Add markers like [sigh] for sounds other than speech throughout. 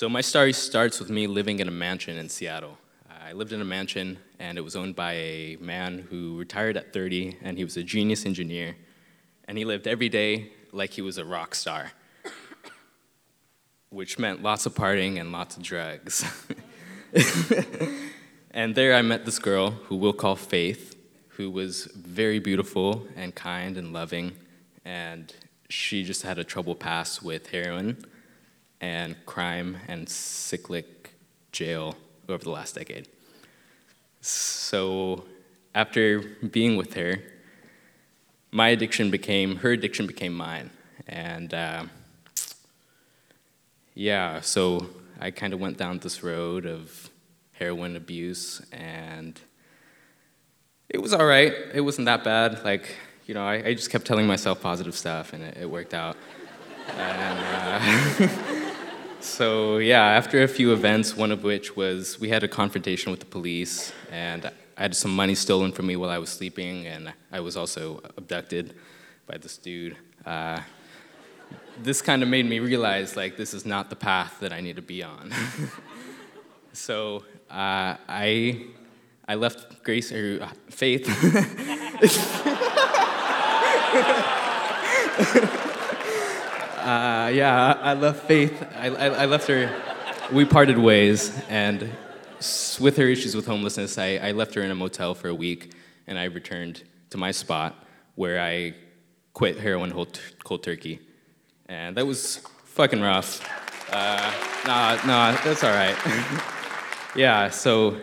So my story starts with me living in a mansion in Seattle. I lived in a mansion, and it was owned by a man who retired at 30, and he was a genius engineer. And he lived every day like he was a rock star, which meant lots of partying and lots of drugs. [laughs] and there I met this girl who we'll call Faith, who was very beautiful and kind and loving, and she just had a trouble past with heroin and crime and cyclic jail over the last decade. So after being with her, my addiction became her addiction became mine, and uh, yeah, so I kind of went down this road of heroin abuse, and it was all right. It wasn't that bad. Like you know, I, I just kept telling myself positive stuff, and it, it worked out. and, uh, [laughs] So, yeah, after a few events, one of which was we had a confrontation with the police, and I had some money stolen from me while I was sleeping, and I was also abducted by this dude. Uh, this kind of made me realize, like, this is not the path that I need to be on. [laughs] so, uh, I, I left Grace, or uh, Faith. [laughs] Uh, yeah, I left Faith. I, I, I, left her. We parted ways, and with her issues with homelessness, I, I left her in a motel for a week, and I returned to my spot where I quit heroin cold, turkey, and that was fucking rough. Uh, nah, nah, that's all right. [laughs] yeah, so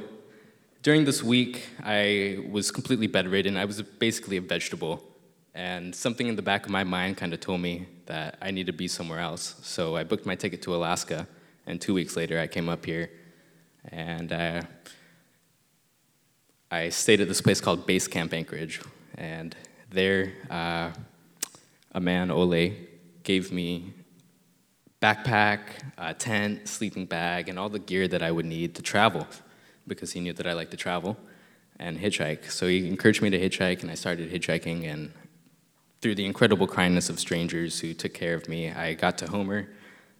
during this week, I was completely bedridden. I was basically a vegetable. And something in the back of my mind kind of told me that I need to be somewhere else. So I booked my ticket to Alaska, and two weeks later I came up here, and uh, I stayed at this place called Base Camp Anchorage. And there, uh, a man, Ole, gave me backpack, a tent, sleeping bag, and all the gear that I would need to travel because he knew that I like to travel and hitchhike. So he encouraged me to hitchhike, and I started hitchhiking, and through the incredible kindness of strangers who took care of me, I got to Homer,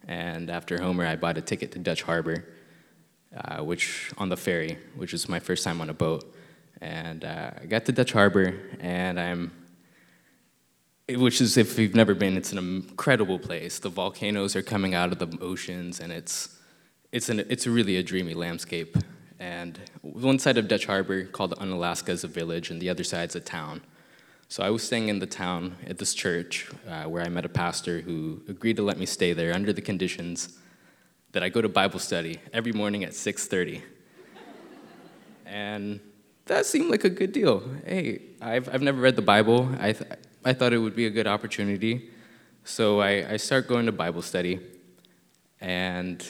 and after Homer, I bought a ticket to Dutch Harbor, uh, which on the ferry, which was my first time on a boat. And uh, I got to Dutch Harbor, and I'm, which is if you've never been, it's an incredible place. The volcanoes are coming out of the oceans, and it's, it's, an, it's really a dreamy landscape. And one side of Dutch Harbor, called Unalaska, is a village, and the other side's a town. So I was staying in the town at this church uh, where I met a pastor who agreed to let me stay there under the conditions that I go to Bible study every morning at 6:30. and that seemed like a good deal. Hey, I've, I've never read the Bible. I, th- I thought it would be a good opportunity. So I, I start going to Bible study. And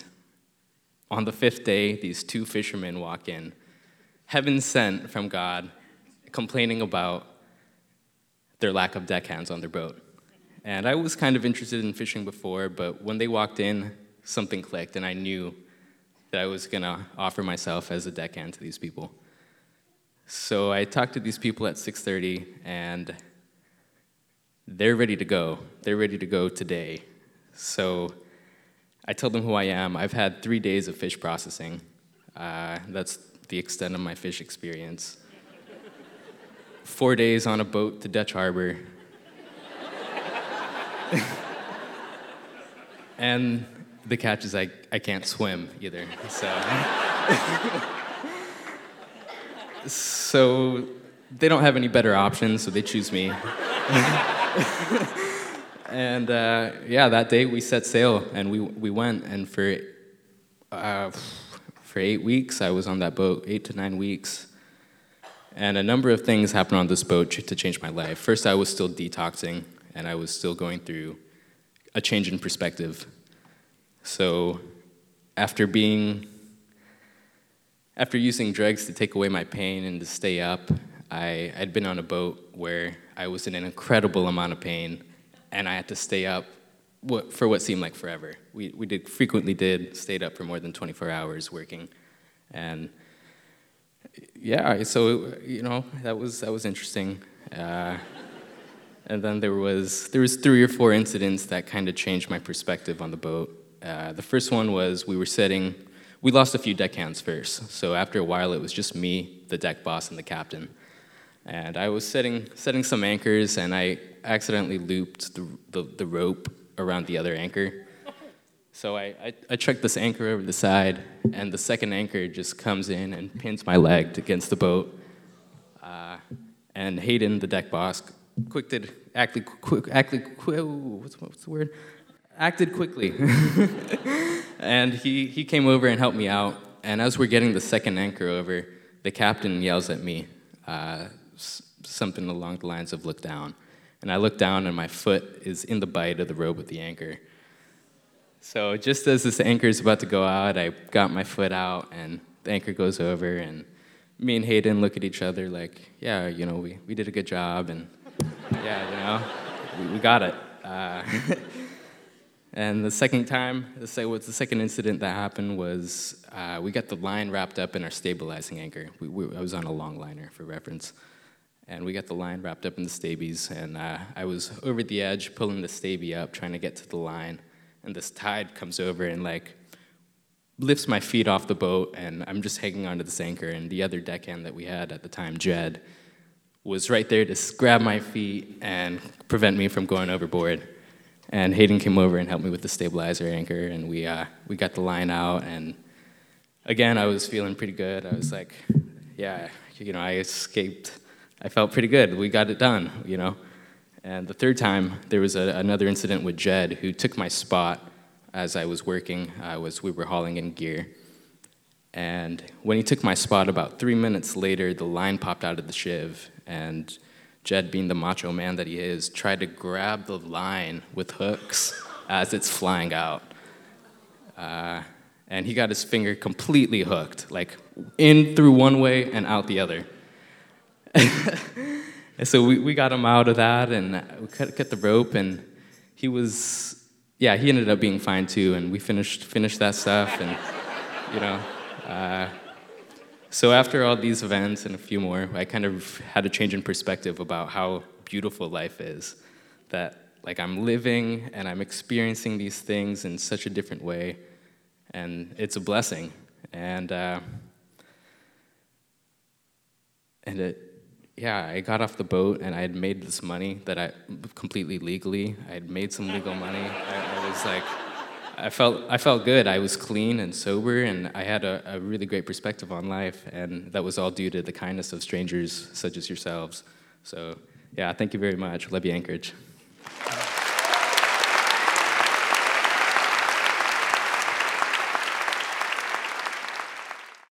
on the fifth day, these two fishermen walk in, heaven sent from God, complaining about their lack of deckhands on their boat. And I was kind of interested in fishing before, but when they walked in, something clicked, and I knew that I was gonna offer myself as a deckhand to these people. So I talked to these people at 6:30, and they're ready to go. They're ready to go today. So I tell them who I am. I've had three days of fish processing. Uh, that's the extent of my fish experience four days on a boat to Dutch Harbor. and the catch is I, I can't swim either. So, so they don't have any better options, so they choose me. and uh, yeah, that day we set sail and we, we went, and for, uh, for eight weeks I was on that boat, eight to nine weeks. And a number of things happened on this boat to change my life. First, I was still detoxing, and I was still going through a change in perspective. So, after being, after using drugs to take away my pain and to stay up, I had been on a boat where I was in an incredible amount of pain, and I had to stay up for what seemed like forever. We, we did frequently did stayed up for more than 24 hours working, and yeah, so you know that was that was interesting. Uh, and then there was there was three or four incidents that kind of changed my perspective on the boat. Uh, the first one was we were setting, we lost a few deckhands first. So after a while, it was just me, the deck boss, and the captain. And I was setting, setting some anchors, and I accidentally looped the, the, the rope around the other anchor. So I, I, I chucked this anchor over the side, and the second anchor just comes in and pins my leg against the boat. Uh, and Hayden, the deck boss, quick did acted quick acted quick, what's, what's the word? Acted quickly. [laughs] And he, he came over and helped me out. And as we're getting the second anchor over the captain yells at me uh, something along the lines of look down. And i look down and my foot is in the bite of the rope with the anchor so just as this anchor is about to go out i got my foot out and the anchor goes over and me and hayden look at each other like yeah you know we, we did a good job and yeah, you know, we, we got it. Uh, [laughs] and the second time, the, say was the second incident that happened was uh, we got the line wrapped up in our stabilizing anchor. We, we, I was on a long liner for reference. And we got the line wrapped up in the stabies, and uh, I was over the edge pulling the stabie up, trying to get to the line. And this tide comes over and like lifts my feet off the boat, and I'm just hanging onto this anchor. And the other deckhand that we had at the time, Jed, was right there to grab my feet and prevent me from going overboard. And Hayden came over and helped me with the stabilizer anchor, and we, uh, we got the line out. And again, I was feeling pretty good. I was like, yeah, you know, I escaped. I felt pretty good. We got it done, you know. And the third time, there was a, another incident with Jed, who took my spot as I was working. I was, we were hauling in gear. And when he took my spot, about three minutes later, the line popped out of the sheave, and Jed, being the macho man that he is, tried to grab the line with hooks as it's flying out. Uh, and he got his finger completely hooked, like in through one way and out the other. [laughs] and so we, we got him out of that and we cut, cut the rope, and he was, yeah, he ended up being fine too. And we finished, finished that stuff, and, you know. Uh, so after all these events and a few more, I kind of had a change in perspective about how beautiful life is. That like I'm living and I'm experiencing these things in such a different way, and it's a blessing. And uh, and it, yeah, I got off the boat and I had made this money that I completely legally. I had made some legal money. I, I was like. I felt I felt good. I was clean and sober, and I had a, a, really great perspective on life, and that was all due to the kindness of strangers such as yourselves. So, yeah, thank you very much. Love you, Anchorage.